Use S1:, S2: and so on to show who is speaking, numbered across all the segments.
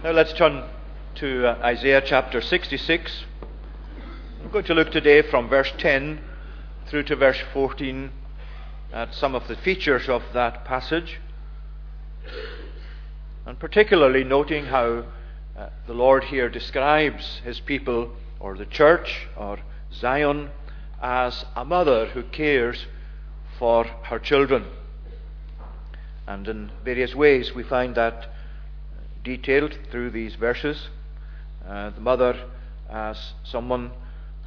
S1: Now let's turn to uh, Isaiah chapter 66. I'm going to look today from verse 10 through to verse 14 at some of the features of that passage, and particularly noting how uh, the Lord here describes his people, or the church, or Zion, as a mother who cares for her children. And in various ways we find that detailed through these verses. Uh, the mother as someone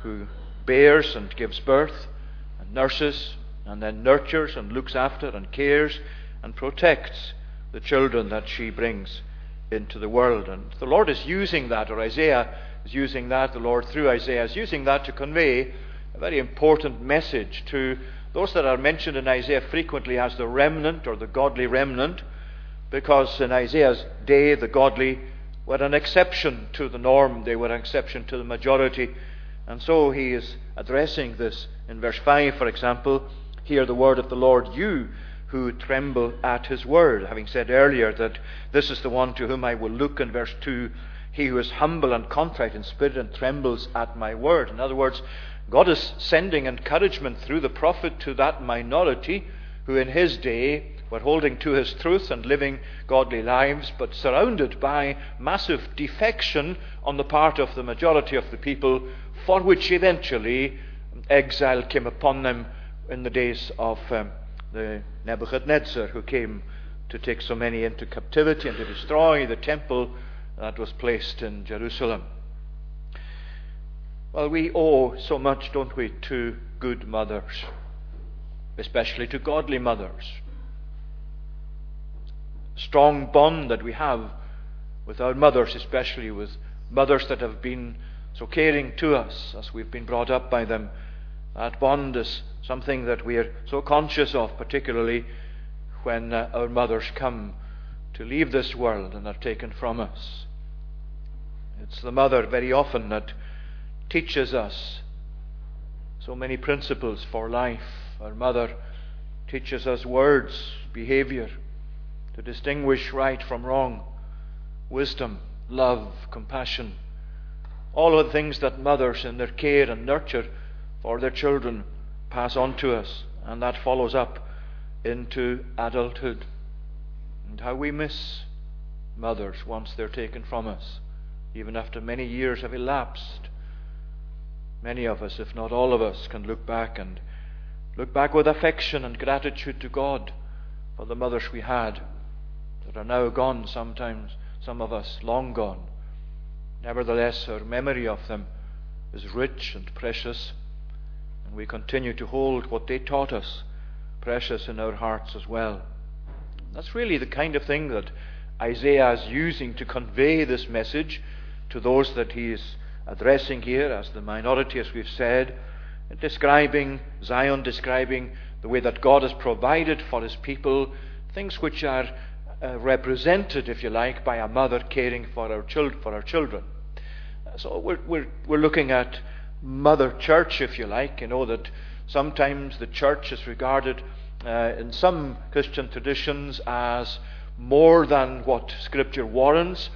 S1: who bears and gives birth and nurses and then nurtures and looks after and cares and protects the children that she brings into the world. And the Lord is using that, or Isaiah is using that, the Lord through Isaiah is using that to convey a very important message to those that are mentioned in Isaiah frequently as the remnant or the godly remnant, because in Isaiah's day the godly were an exception to the norm, they were an exception to the majority. And so he is addressing this in verse 5, for example. Hear the word of the Lord, you who tremble at his word. Having said earlier that this is the one to whom I will look in verse 2, he who is humble and contrite in spirit and trembles at my word. In other words, God is sending encouragement through the prophet to that minority who in his day were holding to his truth and living godly lives, but surrounded by massive defection on the part of the majority of the people, for which eventually exile came upon them in the days of um, the Nebuchadnezzar, who came to take so many into captivity and to destroy the temple that was placed in Jerusalem. Well, we owe so much, don't we, to good mothers, especially to godly mothers strong bond that we have with our mothers, especially with mothers that have been so caring to us as we've been brought up by them. That bond is something that we are so conscious of, particularly when uh, our mothers come to leave this world and are taken from us. It's the mother very often that teaches us so many principles for life. Our mother teaches us words, behavior, to distinguish right from wrong, wisdom, love, compassion, all of the things that mothers in their care and nurture for their children pass on to us, and that follows up into adulthood. And how we miss mothers once they're taken from us, even after many years have elapsed. Many of us, if not all of us, can look back and look back with affection and gratitude to God for the mothers we had that are now gone sometimes, some of us long gone. Nevertheless, our memory of them is rich and precious, and we continue to hold what they taught us precious in our hearts as well. That's really the kind of thing that Isaiah is using to convey this message to those that he is addressing here as the minority, as we've said, describing Zion, describing the way that God has provided for his people, things which are uh, represented, if you like, by a mother caring for her, for her children. So we're, we're, we're looking at mother church, if you like. You know that sometimes the church is regarded uh, in some Christian traditions as more than what Scripture warrants,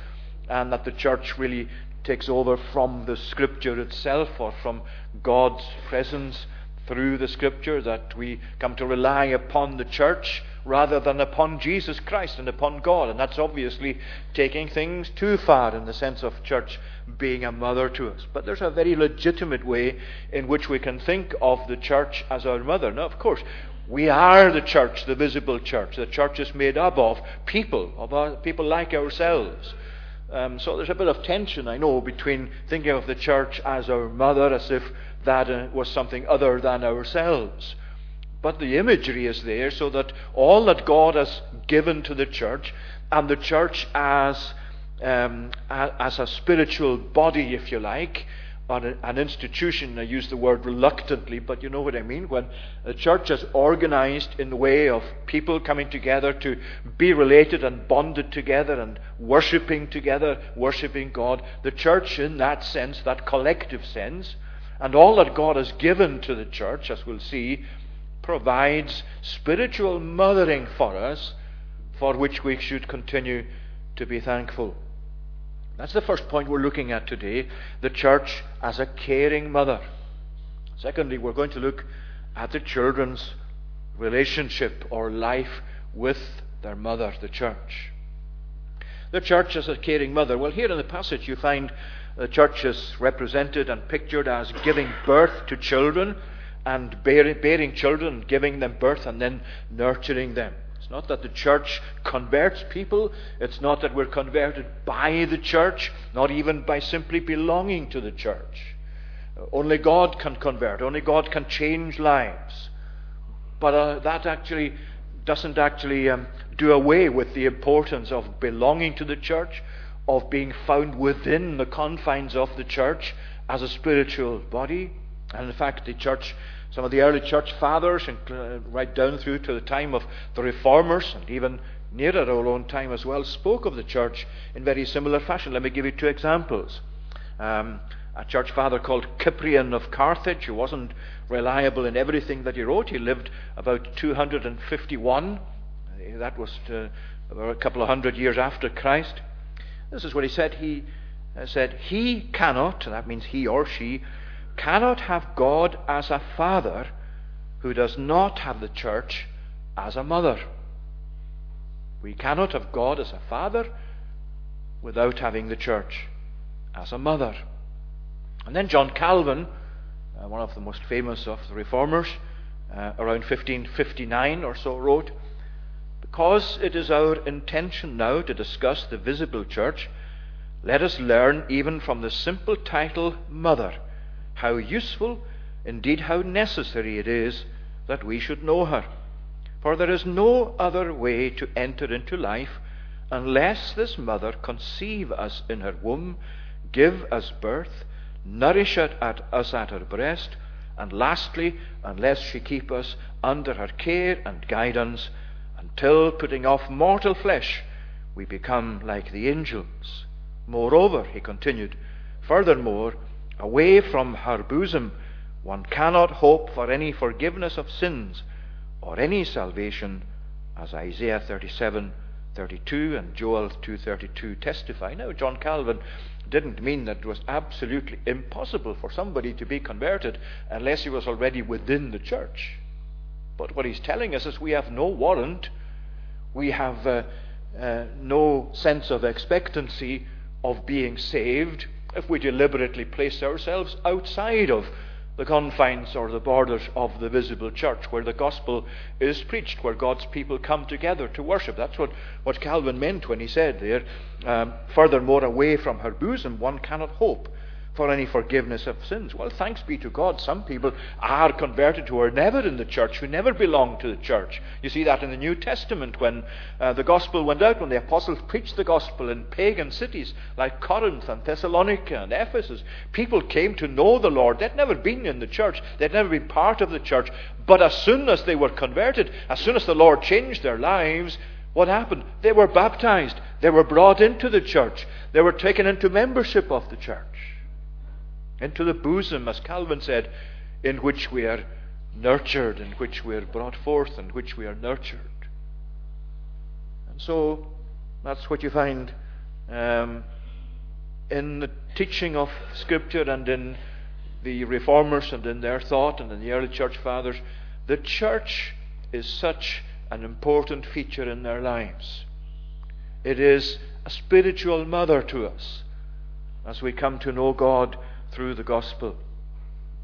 S1: and that the church really takes over from the Scripture itself or from God's presence through the Scripture, that we come to rely upon the church rather than upon Jesus Christ and upon God. And that's obviously taking things too far in the sense of church being a mother to us. But there's a very legitimate way in which we can think of the church as our mother. Now, of course, we are the church, the visible church. The church is made up of people, of people like ourselves. Um, so there's a bit of tension, I know, between thinking of the church as our mother, as if that uh, was something other than ourselves. But the imagery is there so that all that God has given to the church, and the church as, um, as a spiritual body, if you like, an institution, I use the word reluctantly, but you know what I mean. When a church is organized in the way of people coming together to be related and bonded together and worshipping together, worshipping God, the church, in that sense, that collective sense, and all that God has given to the church, as we'll see, provides spiritual mothering for us, for which we should continue to be thankful. That's the first point we're looking at today the church as a caring mother. Secondly, we're going to look at the children's relationship or life with their mother, the church. The church as a caring mother. Well, here in the passage you find the church is represented and pictured as giving birth to children and bearing, children, giving them birth, and then nurturing them. It's not that the church converts people. It's not that we're converted by the church, not even by simply belonging to the church. Only God can convert. Only God can change lives. But uh, that actually doesn't actually um, do away with the importance of belonging to the church, of being found within the confines of the church as a spiritual body. And in fact, the church, some of the early church fathers, uh, right down through to the time of the reformers, and even nearer our own time as well, spoke of the church in very similar fashion. Let me give you two examples. Um, a church father called Cyprian of Carthage, who wasn't reliable in everything that he wrote. He lived about 251. That was to, about a couple of hundred years after Christ. This is what he said. He uh, said, He cannot, that means he or she, cannot have God as a father who does not have the church as a mother. We cannot have God as a father without having the church as a mother. And then John Calvin, uh, one of the most famous of the reformers, uh, around 1559 or so, wrote Because it is our intention now to discuss the visible church, let us learn even from the simple title Mother how useful, indeed how necessary it is that we should know her. For there is no other way to enter into life unless this mother conceive us in her womb, give us birth, nourish at us at her breast, and lastly, unless she keep us under her care and guidance, until putting off mortal flesh, we become like the angels. Moreover, he continued, furthermore, away from her bosom, one cannot hope for any forgiveness of sins or any salvation, as Isaiah 37 32 and Joel 2:32 testify. Now, John Calvin didn't mean that it was absolutely impossible for somebody to be converted unless he was already within the church. But what he's telling us is we have no warrant, we have uh, uh, no sense of expectancy of being saved if we deliberately place ourselves outside of the confines or the borders of the visible church, where the gospel is preached, where God's people come together to worship. That's what, what Calvin meant when he said there, um, furthermore, away from her bosom, one cannot hope for any forgiveness of sins. Well, thanks be to God, some people are converted who are never in the church, who never belonged to the church. You see that in the New Testament when uh, the gospel went out, when the apostles preached the gospel in pagan cities like Corinth and Thessalonica and Ephesus. People came to know the Lord. They'd never been in the church, they'd never been part of the church. But as soon as they were converted, as soon as the Lord changed their lives, what happened? They were baptized. They were brought into the church. They were taken into membership of the church into the bosom, as Calvin said, in which we are nurtured, in which we are brought forth, in which we are nurtured. And so that's what you find um, in the teaching of Scripture and in the reformers and in their thought and in the early church fathers. The church is such an important feature in their lives. It is a spiritual mother to us as we come to know God through the gospel.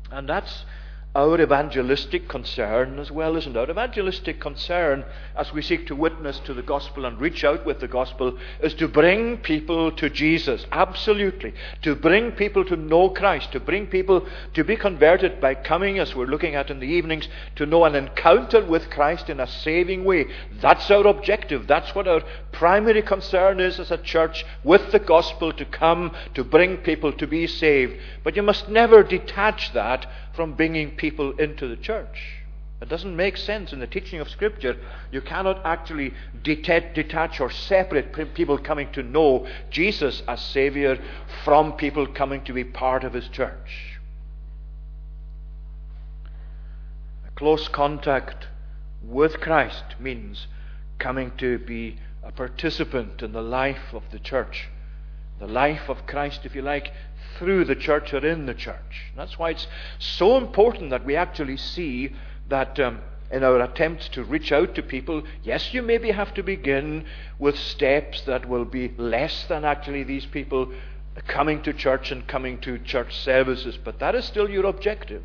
S1: And that's our evangelistic concern as well, isn't it? Our evangelistic concern as we seek to witness to the gospel and reach out with the gospel is to bring people to Jesus. Absolutely. To bring people to know Christ, to bring people to be converted by coming, as we're looking at in the evenings, to know an encounter with Christ in a saving way. That's our objective. That's what our primary concern is as a church with the gospel to come to bring people to be saved. But you must never detach that from bringing people into the church. It doesn't make sense in the teaching of Scripture. You cannot actually detach or separate people coming to know Jesus as Savior from people coming to be part of His church. A close contact with Christ means coming to be a participant in the life of the church the life of Christ, if you like, through the church or in the church. That's why it's so important that we actually see that um, in our attempts to reach out to people, yes, you maybe have to begin with steps that will be less than actually these people coming to church and coming to church services, but that is still your objective.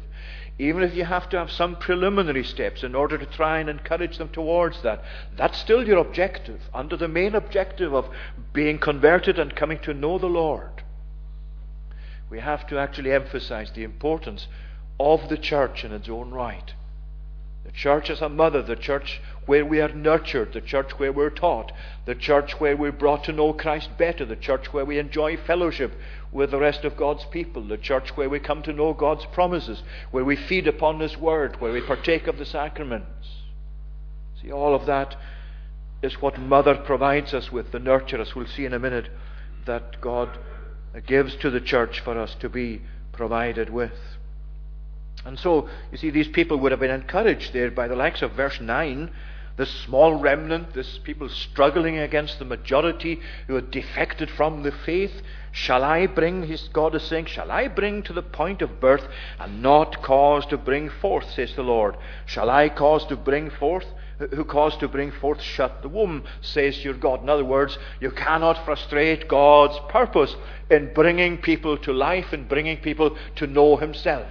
S1: Even if you have to have some preliminary steps in order to try and encourage them towards that, that's still your objective, under the main objective of being converted and coming to know the Lord. We have to actually emphasize the importance of the church in its own right. The church is a mother, the church where we are nurtured, the church where we're taught, the church where we're brought to know Christ better, the church where we enjoy fellowship with the rest of God's people, the church where we come to know God's promises, where we feed upon His Word, where we partake of the sacraments. See, all of that is what Mother provides us with, the nurture, as we'll see in a minute, that God gives to the church for us to be provided with. And so, you see, these people would have been encouraged there by the likes of verse 9. This small remnant, this people struggling against the majority who had defected from the faith. Shall I bring, his God is saying, shall I bring to the point of birth and not cause to bring forth, says the Lord? Shall I cause to bring forth? Who caused to bring forth shut the womb, says your God. In other words, you cannot frustrate God's purpose in bringing people to life and bringing people to know Himself.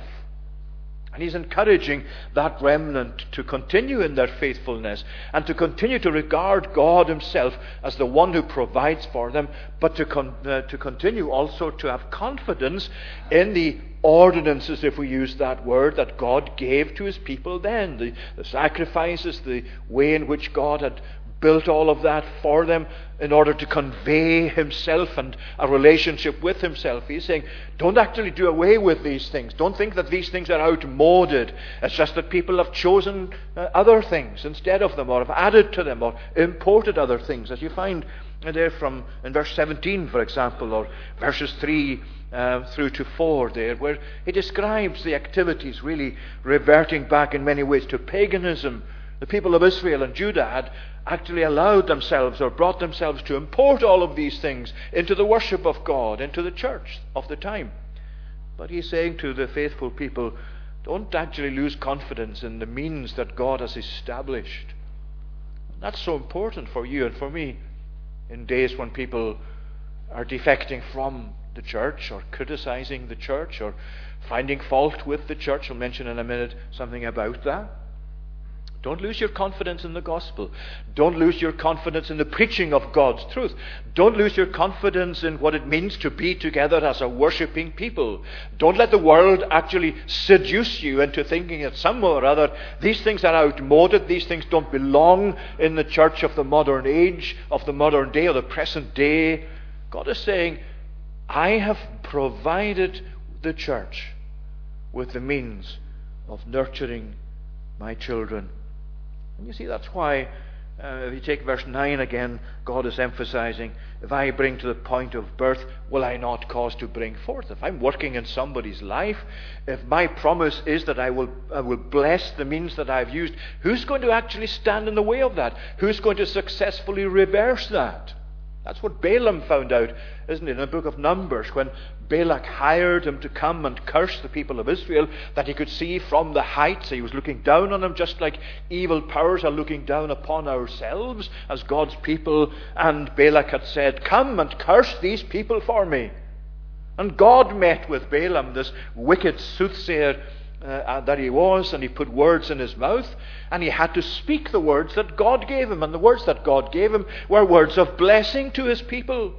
S1: And he's encouraging that remnant to continue in their faithfulness and to continue to regard God himself as the one who provides for them, but to, con- uh, to continue also to have confidence in the ordinances, if we use that word, that God gave to his people then. The, the sacrifices, the way in which God had built all of that for them in order to convey himself and a relationship with himself. He's saying, don't actually do away with these things. Don't think that these things are outmoded. It's just that people have chosen uh, other things instead of them, or have added to them, or imported other things, as you find there from in verse 17, for example, or verses 3 uh, through to 4 there, where he describes the activities really reverting back in many ways to paganism. The people of Israel and Judah had actually allowed themselves or brought themselves to import all of these things into the worship of God, into the church of the time. But he's saying to the faithful people, don't actually lose confidence in the means that God has established. That's so important for you and for me in days when people are defecting from the church or criticizing the church or finding fault with the church. I'll mention in a minute something about that. Don't lose your confidence in the gospel. Don't lose your confidence in the preaching of God's truth. Don't lose your confidence in what it means to be together as a worshipping people. Don't let the world actually seduce you into thinking that somehow or other these things are outmoded, these things don't belong in the church of the modern age, of the modern day, or the present day. God is saying, I have provided the church with the means of nurturing my children. And you see, that's why, uh, if you take verse 9 again, God is emphasizing, if I bring to the point of birth, will I not cause to bring forth? If I'm working in somebody's life, if my promise is that I will, I will bless the means that I've used, who's going to actually stand in the way of that? Who's going to successfully reverse that? That's what Balaam found out, isn't it, in the book of Numbers, when Balak hired him to come and curse the people of Israel, that he could see from the heights. He was looking down on them just like evil powers are looking down upon ourselves as God's people. And Balak had said, Come and curse these people for me. And God met with Balaam, this wicked soothsayer uh, uh, that he was, and he put words in his mouth, and he had to speak the words that God gave him. And the words that God gave him were words of blessing to his people.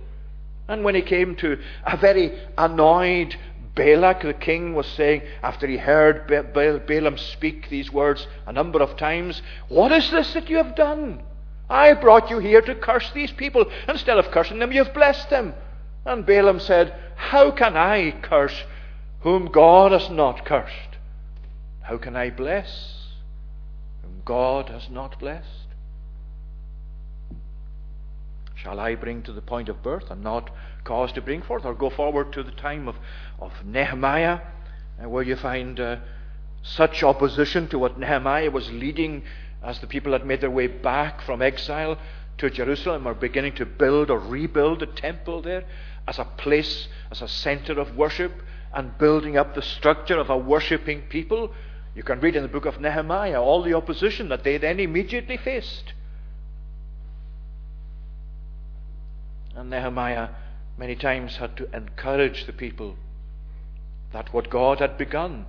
S1: And when he came to a very annoyed Balak, the king was saying, after he heard Balaam speak these words a number of times, What is this that you have done? I brought you here to curse these people. Instead of cursing them, you've blessed them. And Balaam said, How can I curse whom God has not cursed? How can I bless whom God has not blessed? Shall I bring to the point of birth and not cause to bring forth? Or go forward to the time of, of Nehemiah, uh, where you find uh, such opposition to what Nehemiah was leading as the people had made their way back from exile to Jerusalem, are beginning to build or rebuild the temple there. as a place, as a center of worship, and building up the structure of a worshipping people. You can read in the book of Nehemiah all the opposition that they then immediately faced. And Nehemiah many times had to encourage the people that what God had begun,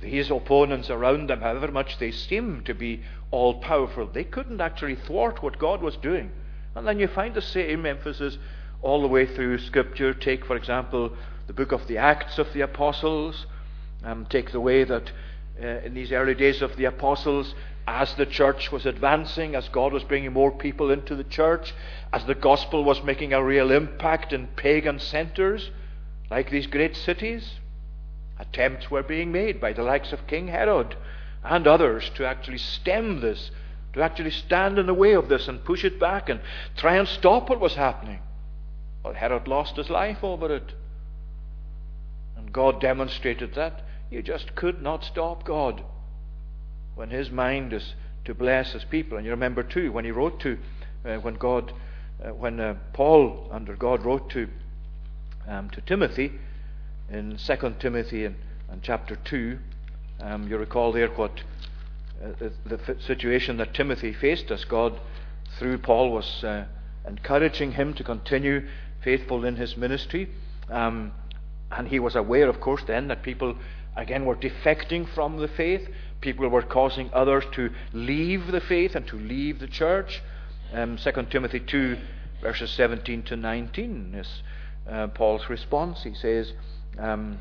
S1: these opponents around them, however much they seemed to be all powerful, they couldn't actually thwart what God was doing. And then you find the same emphasis all the way through Scripture. Take, for example, the book of the Acts of the Apostles. Take the way that uh, in these early days of the Apostles, as the church was advancing, as God was bringing more people into the church, as the gospel was making a real impact in pagan centers, like these great cities, attempts were being made by the likes of King Herod and others to actually stem this, to actually stand in the way of this and push it back and try and stop what was happening. Well, Herod lost his life over it. And God demonstrated that you just could not stop God when his mind is to bless his people. And you remember too when he wrote to, uh, when God, uh, when uh, Paul under God wrote to um, to Timothy in Second Timothy and, and chapter two, um, you recall there what uh, the, the, situation that Timothy faced as God through Paul was uh, encouraging him to continue faithful in his ministry. Um, and he was aware, of course, then that people again were defecting from the faith. People were causing others to leave the faith and to leave the church. Um, 2 Timothy 2, verses 17 to 19 is uh, Paul's response. He says, um,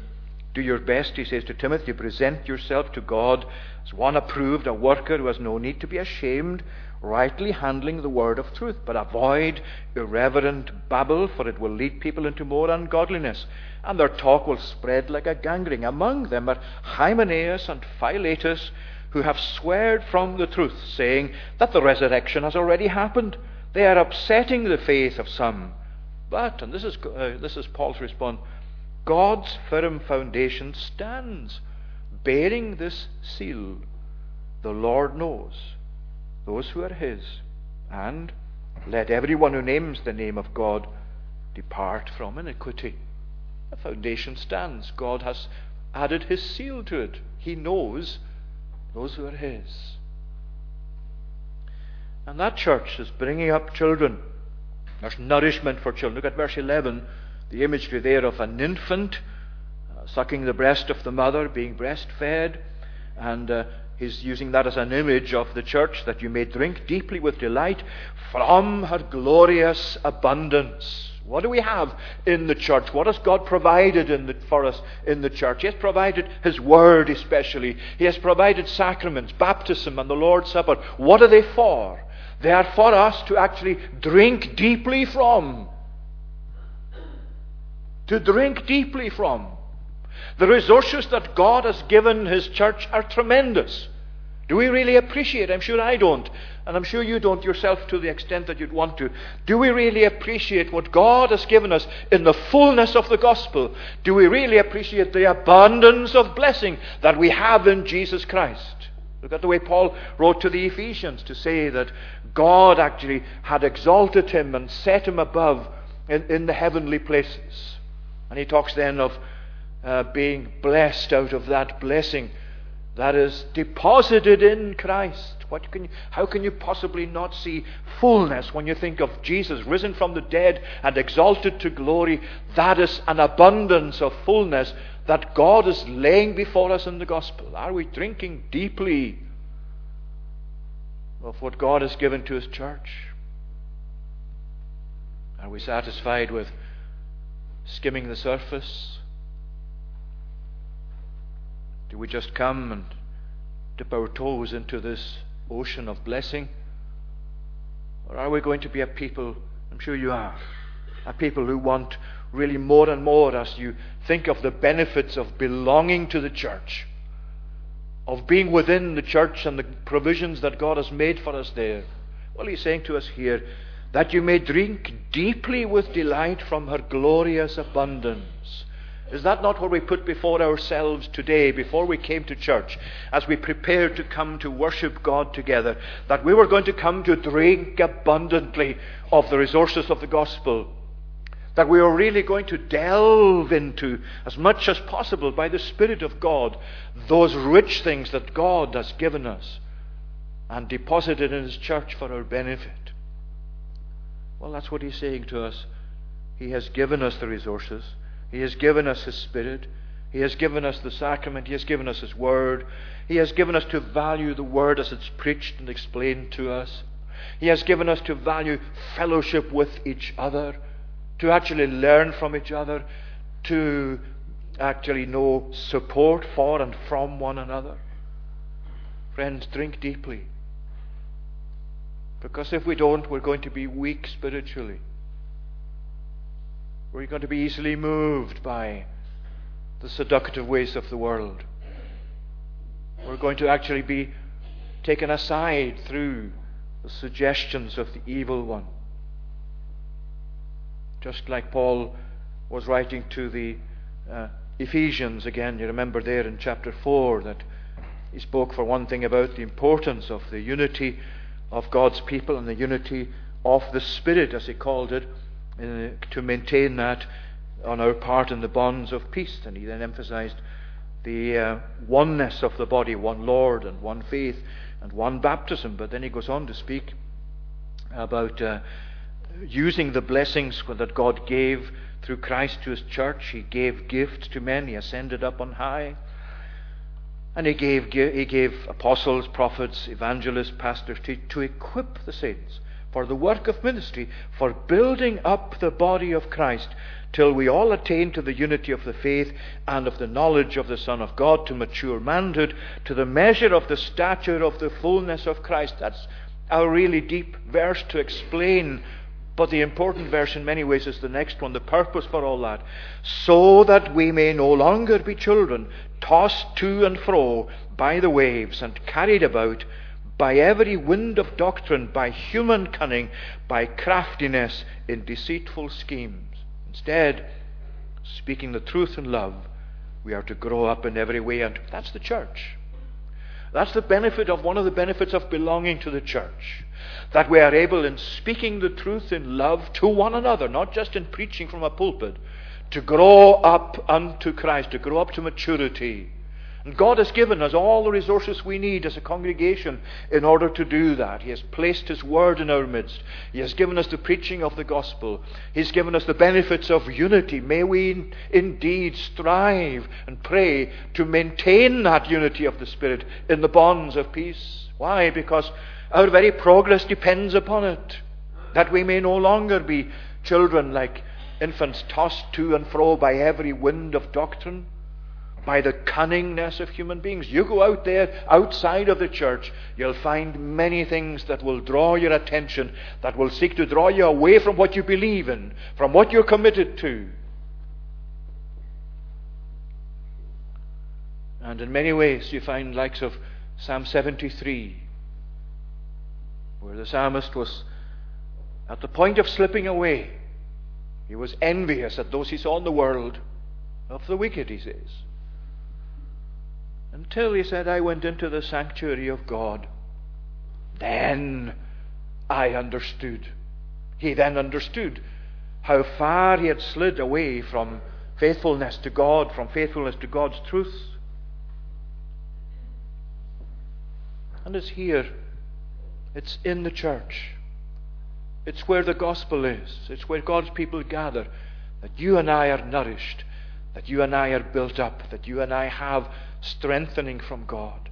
S1: Do your best, he says to Timothy, present yourself to God as one approved, a worker who has no need to be ashamed, rightly handling the word of truth. But avoid irreverent babble, for it will lead people into more ungodliness and their talk will spread like a gangrene. Among them are Hymenaeus and Philetus, who have sweared from the truth, saying that the resurrection has already happened. They are upsetting the faith of some. But, and this is, uh, this is Paul's response, God's firm foundation stands, bearing this seal. The Lord knows those who are his, and let everyone who names the name of God depart from iniquity. The foundation stands. God has added His seal to it. He knows those who are His. And that church is bringing up children. There's nourishment for children. Look at verse 11, the imagery there of an infant uh, sucking the breast of the mother, being breastfed. And uh, he's using that as an image of the church that you may drink deeply with delight from her glorious abundance. What do we have in the church? What has God provided the, for us in the church? He has provided His Word, especially. He has provided sacraments, baptism, and the Lord's Supper. What are they for? They are for us to actually drink deeply from. To drink deeply from. The resources that God has given His church are tremendous. Do we really appreciate? I'm sure I don't. And I'm sure you don't yourself to the extent that you'd want to. Do we really appreciate what God has given us in the fullness of the gospel? Do we really appreciate the abundance of blessing that we have in Jesus Christ? Look at the way Paul wrote to the Ephesians to say that God actually had exalted him and set him above in, in the heavenly places. And he talks then of uh, being blessed out of that blessing that is deposited in Christ. What can you, how can you possibly not see fullness when you think of Jesus risen from the dead and exalted to glory? That is an abundance of fullness that God is laying before us in the gospel. Are we drinking deeply of what God has given to His church? Are we satisfied with skimming the surface? Do we just come and dip our toes into this ocean of blessing? Or are we going to be a people, I'm sure you are, a people who want really more and more as you think of the benefits of belonging to the church, of being within the church and the provisions that God has made for us there? Well, He's saying to us here, that you may drink deeply with delight from her glorious abundance. Is that not what we put before ourselves today, before we came to church, as we prepared to come to worship God together? That we were going to come to drink abundantly of the resources of the gospel. that we are really going to delve into, as much as possible by the Spirit of God, those rich things that God has given us and deposited in His church for our benefit. Well, that's what He's saying to us. He has given us the resources, He has given us His Spirit, He has given us the sacrament, He has given us His Word, He has given us to value the Word as it's preached and explained to us. He has given us to value fellowship with each other to actually learn from each other, to actually know support for and from one another. Friends, drink deeply. Because if we don't, we're going to be weak spiritually. We're going to be easily moved by the seductive ways of the world. We're going to actually be taken aside through the suggestions of the evil one. Just like Paul was writing to the uh, Ephesians again, you remember there in chapter 4 that he spoke, for one thing, about the importance of the unity of God's people and the unity of the Spirit, as he called it, uh, to maintain that on our part in the bonds of peace. And he then emphasized the uh, oneness of the body, one Lord and one faith and one baptism. But then he goes on to speak about uh, using the blessings that God gave through Christ to his church. He gave gifts to men, he ascended up on high. And he gave, he gave apostles, prophets, evangelists, pastors to, to equip the saints for the work of ministry, for building up the body of Christ, till we all attain to the unity of the faith and of the knowledge of the Son of God, to mature manhood, to the measure of the stature of the fullness of Christ. That's a really deep verse to explain but the important verse in many ways is the next one, the purpose for all that. So that we may no longer be children, tossed to and fro by the waves and carried about by every wind of doctrine, by human cunning, by craftiness in deceitful schemes. Instead, speaking the truth in love, we are to grow up in every way, and that's the church. That's the benefit of one of the benefits of belonging to the church. That we are able, in speaking the truth in love to one another, not just in preaching from a pulpit, to grow up unto Christ, to grow up to maturity and God has given us all the resources we need as a congregation in order to do that. He has placed His Word in our midst. He has given us the preaching of the gospel. He's given us the benefits of unity. May we indeed strive and pray to maintain that unity of the Spirit in the bonds of peace. Why? Because our very progress depends upon it. That we may no longer be children like infants tossed to and fro by every wind of doctrine by the cunningness of human beings. You go out there outside of the church, you'll find many things that will draw your attention, that will seek to draw you away from what you believe in, from what you're committed to. And in many ways, you find likes of Psalm 73, where the psalmist was at the point of slipping away. He was envious at those he saw in the world of the wicked, he says. Until, he said, I went into the sanctuary of God. Then I understood. He then understood how far he had slid away from faithfulness to God, from faithfulness to God's truth. And it's here, it's in the church. It's where the gospel is. It's where God's people gather. That you and I are nourished. That you and I are built up. That you and I have strengthening from God.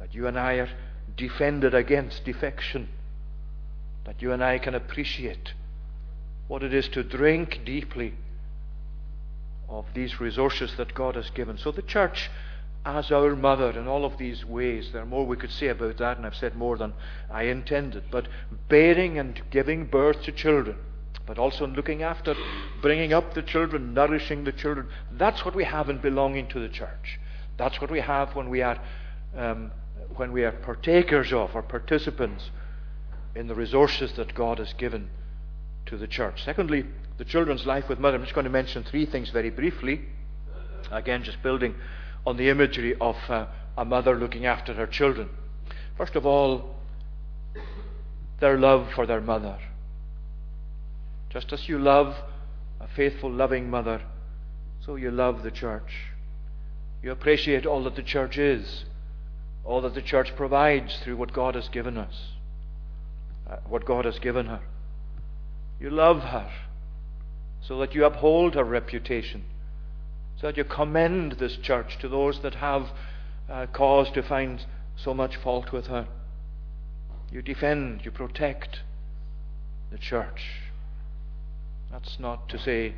S1: That you and I are defended against defection. That you and I can appreciate what it is to drink deeply of these resources that God has given. So the church, as our mother in all of these ways, there are more we could say about that, and I've said more than I intended, but bearing and giving birth to children but also in looking after, bringing up the children, nourishing the children. That's what we have in belonging to the church. That's what we have when we are, um, when we are partakers of or participants in the resources that God has given to the church. Secondly, the children's life with mother. I'm just going to mention three things very briefly. Again, just building on the imagery of uh, a mother looking after her children. First of all, their love for their mother. Just as you love a faithful, loving mother, so you love the church. You appreciate all that the church is, all that the church provides through what God has given us, uh, what God has given her. You love her so that you uphold her reputation, so that you commend this church to those that have uh, cause to find so much fault with her. You defend, you protect the church. That's not to say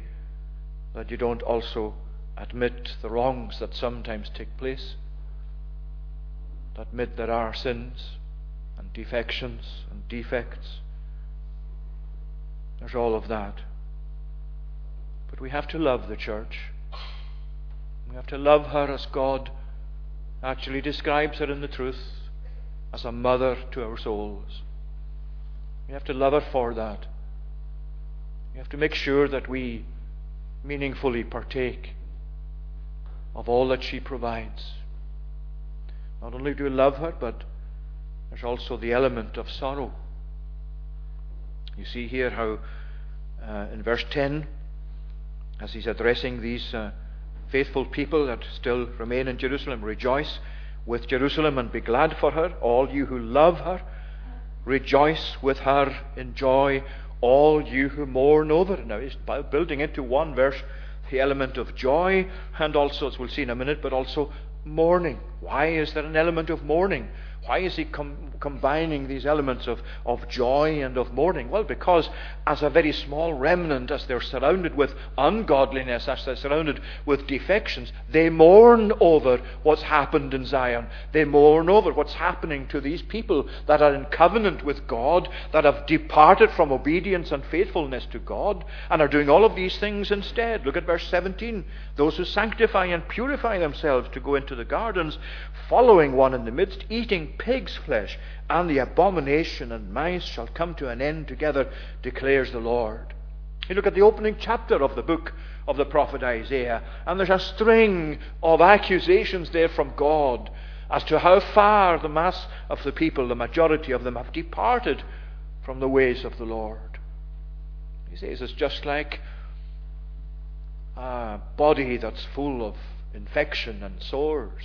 S1: that you don't also admit the wrongs that sometimes take place, admit there are sins and defections and defects. There's all of that. But we have to love the church. We have to love her as God actually describes her in the truth as a mother to our souls. We have to love her for that. We have to make sure that we meaningfully partake of all that she provides. Not only do we love her, but there's also the element of sorrow. You see here how uh, in verse 10, as he's addressing these uh, faithful people that still remain in Jerusalem, rejoice with Jerusalem and be glad for her, all you who love her. Rejoice with her in joy, all you who mourn over. Now he's building into one verse the element of joy, and also, as we'll see in a minute, but also mourning. Why is there an element of mourning? Why is he com- combining these elements of, of joy and of mourning? Well, because as a very small remnant, as they're surrounded with ungodliness, as they're surrounded with defections, they mourn over what's happened in Zion. They mourn over what's happening to these people that are in covenant with God, that have departed from obedience and faithfulness to God, and are doing all of these things instead. Look at verse 17. Those who sanctify and purify themselves to go into the gardens, following one in the midst, eating pig's flesh, and the abomination and mice shall come to an end together, declares the Lord. You look at the opening chapter of the book of the prophet Isaiah, and there's a string of accusations there from God as to how far the mass of the people, the majority of them, have departed from the ways of the Lord. He says it's just like a body that's full of infection and sores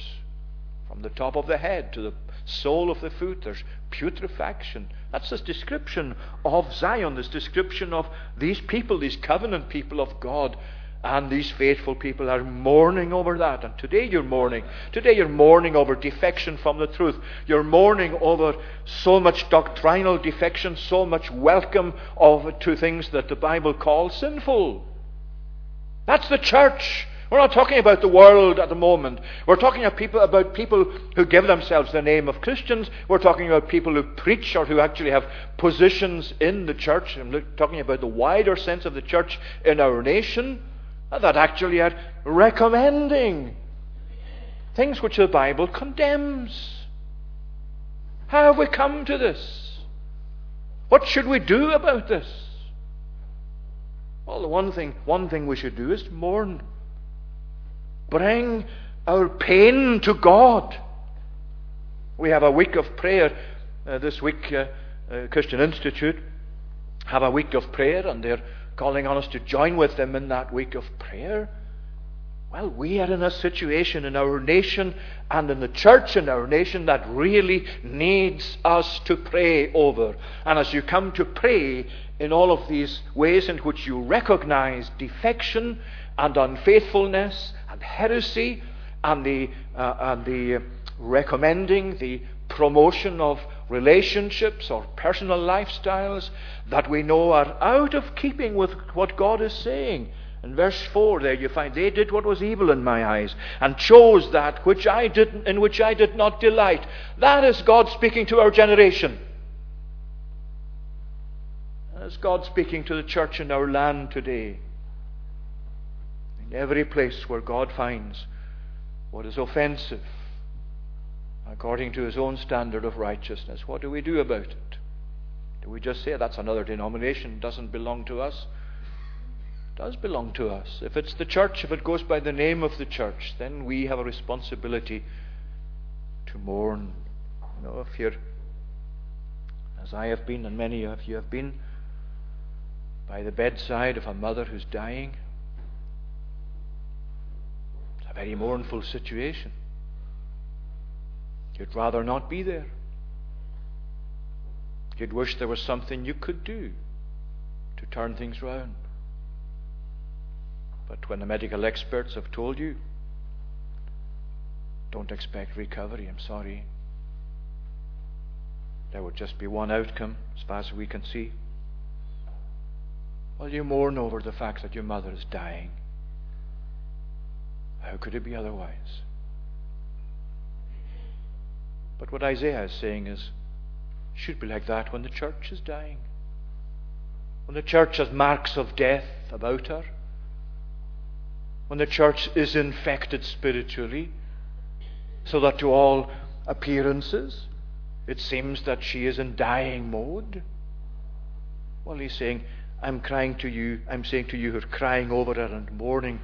S1: from the top of the head to the sole of the foot. There's putrefaction. That's this description of Zion, this description of these people, these covenant people of God. And these faithful people are mourning over that. And today you're mourning. Today you're mourning over defection from the truth. You're mourning over so much doctrinal defection, so much welcome of to things that the Bible calls sinful. That's the church. We're not talking about the world at the moment. We're talking about people, about people who give themselves the name of Christians. We're talking about people who preach or who actually have positions in the church. I'm talking about the wider sense of the church in our nation that actually are recommending things which the Bible condemns. How have we come to this? What should we do about this? Well, the one thing, one thing we should do is mourn bring our pain to God. We have a week of prayer uh, this week. Uh, uh, Christian Institute have a week of prayer, and they're calling on us to join with them in that week of prayer. Well, we are in a situation in our nation and in the church in our nation that really needs us to pray over. And as you come to pray in all of these ways in which you recognize defection and unfaithfulness and heresy and the, uh, and the recommending the promotion of relationships or personal lifestyles that we know are out of keeping with what God is saying. In verse 4 there you find they did what was evil in my eyes and chose that which I did in which I did not delight. That is God speaking to our generation. That is God speaking to the church in our land today In every place where God finds what is offensive according to his own standard of righteousness. What do we do about it? Do we just say that's another denomination, doesn't belong to us? Does belong to us. If it's the church, if it goes by the name of the church, then we have a responsibility to mourn. You know, if you're, as I have been, and many of you have been, by the bedside of a mother who's dying. It's a very mournful situation. You'd rather not be there. You'd wish there was something you could do to turn things round. But when the medical experts have told you, don't expect recovery, I'm sorry. There would just be one outcome, as far as we can see. Well, you mourn over the fact that your mother is dying. How could it be otherwise? But what Isaiah is saying is, should be like that when the church is dying. When the church has marks of death about her. When the church is infected spiritually, so that to all appearances it seems that she is in dying mode. Well, he's saying, I'm crying to you, I'm saying to you who are crying over her and mourning,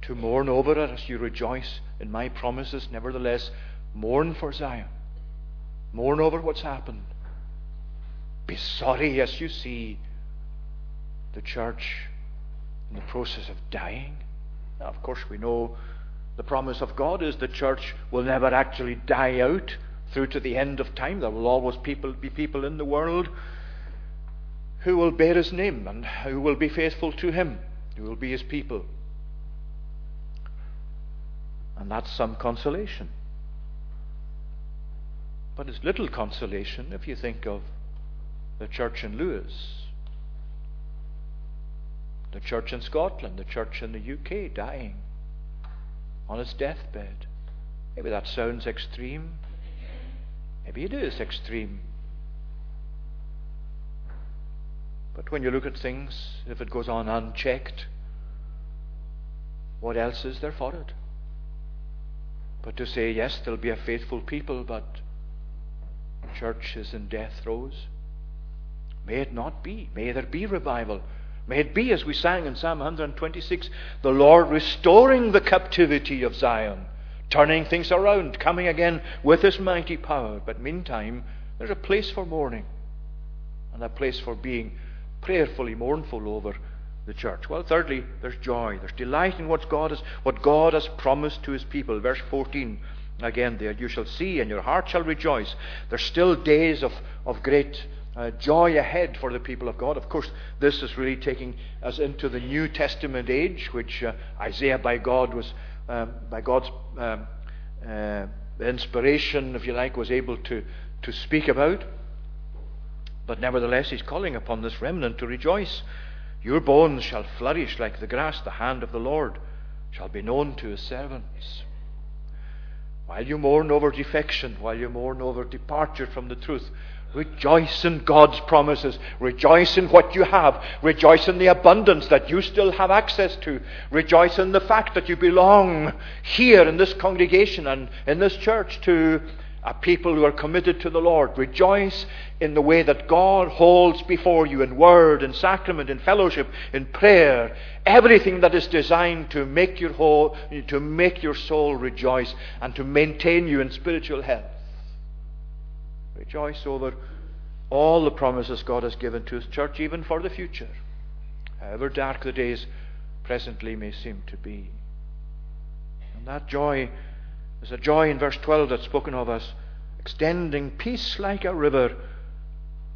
S1: to mourn over her as you rejoice in my promises. Nevertheless, mourn for Zion. Mourn over what's happened. Be sorry as you see the church in the process of dying. Now, of course, we know the promise of God is the church will never actually die out through to the end of time. There will always people, be people in the world who will bear his name and who will be faithful to him, who will be his people. And that's some consolation. But it's little consolation if you think of the church in Lewis, the church in Scotland, the church in the UK dying on its deathbed. Maybe that sounds extreme. Maybe it is extreme. But when you look at things, if it goes on unchecked, what else is there for it? But to say, yes, there'll be a faithful people, but church is in death throes. May it not be. May there be revival. May it be, as we sang in Psalm 126, the Lord restoring the captivity of Zion, turning things around, coming again with His mighty power. But meantime, there's a place for mourning and a place for being prayerfully mournful over the church. Well, thirdly, there's joy. There's delight in what God has, what God has promised to His people. Verse 14 again there, you shall see and your heart shall rejoice. There's still days of, of great uh, joy ahead for the people of God. Of course, this is really taking us into the New Testament age, which uh, Isaiah, by God, was um, by God's um, uh, inspiration, if you like, was able to to speak about. But nevertheless, he's calling upon this remnant to rejoice. Your bones shall flourish like the grass; the hand of the Lord shall be known to his servants. While you mourn over defection, while you mourn over departure from the truth, Rejoice in God's promises. Rejoice in what you have. Rejoice in the abundance that you still have access to. Rejoice in the fact that you belong here in this congregation and in this church to a people who are committed to the Lord. Rejoice in the way that God holds before you in word, in sacrament, in fellowship, in prayer. Everything that is designed to make your whole, to make your soul rejoice and to maintain you in spiritual health. Rejoice over all the promises God has given to His church, even for the future, however dark the days presently may seem to be. And that joy is a joy in verse 12 that's spoken of as extending peace like a river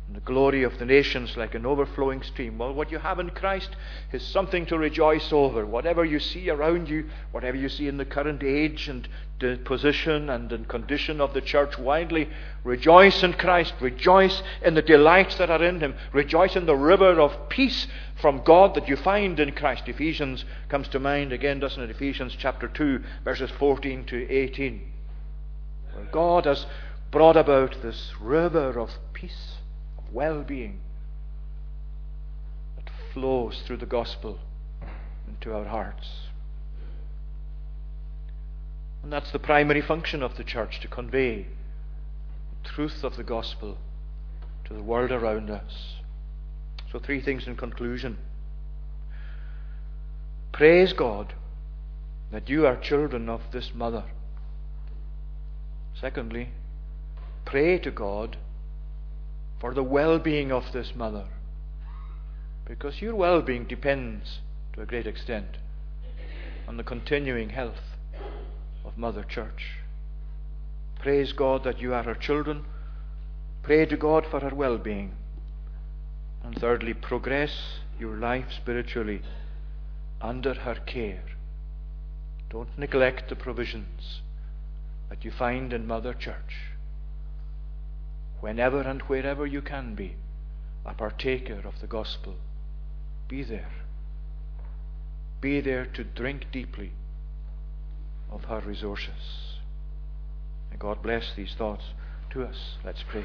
S1: and the glory of the nations like an overflowing stream. Well, what you have in Christ is something to rejoice over. Whatever you see around you, whatever you see in the current age and the position and the condition of the church widely, rejoice in Christ. Rejoice in the delights that are in Him. Rejoice in the river of peace from God that you find in Christ. Ephesians comes to mind again, doesn't it? Ephesians chapter 2, verses 14 to 18. Where God has brought about this river of peace well being that flows through the gospel into our hearts. And that's the primary function of the church to convey the truth of the gospel to the world around us. So, three things in conclusion. Praise God that you are children of this mother. Secondly, pray to God for the well being of this mother. Because your well being depends, to a great extent, on the continuing health of Mother Church. Praise God that you are her children. Pray to God for her well being. And thirdly, progress your life spiritually under her care. Don't neglect the provisions that you find in Mother Church. Whenever and wherever you can be a partaker of the gospel, be there. Be there to drink deeply of her resources. May God bless these thoughts to us. Let's pray.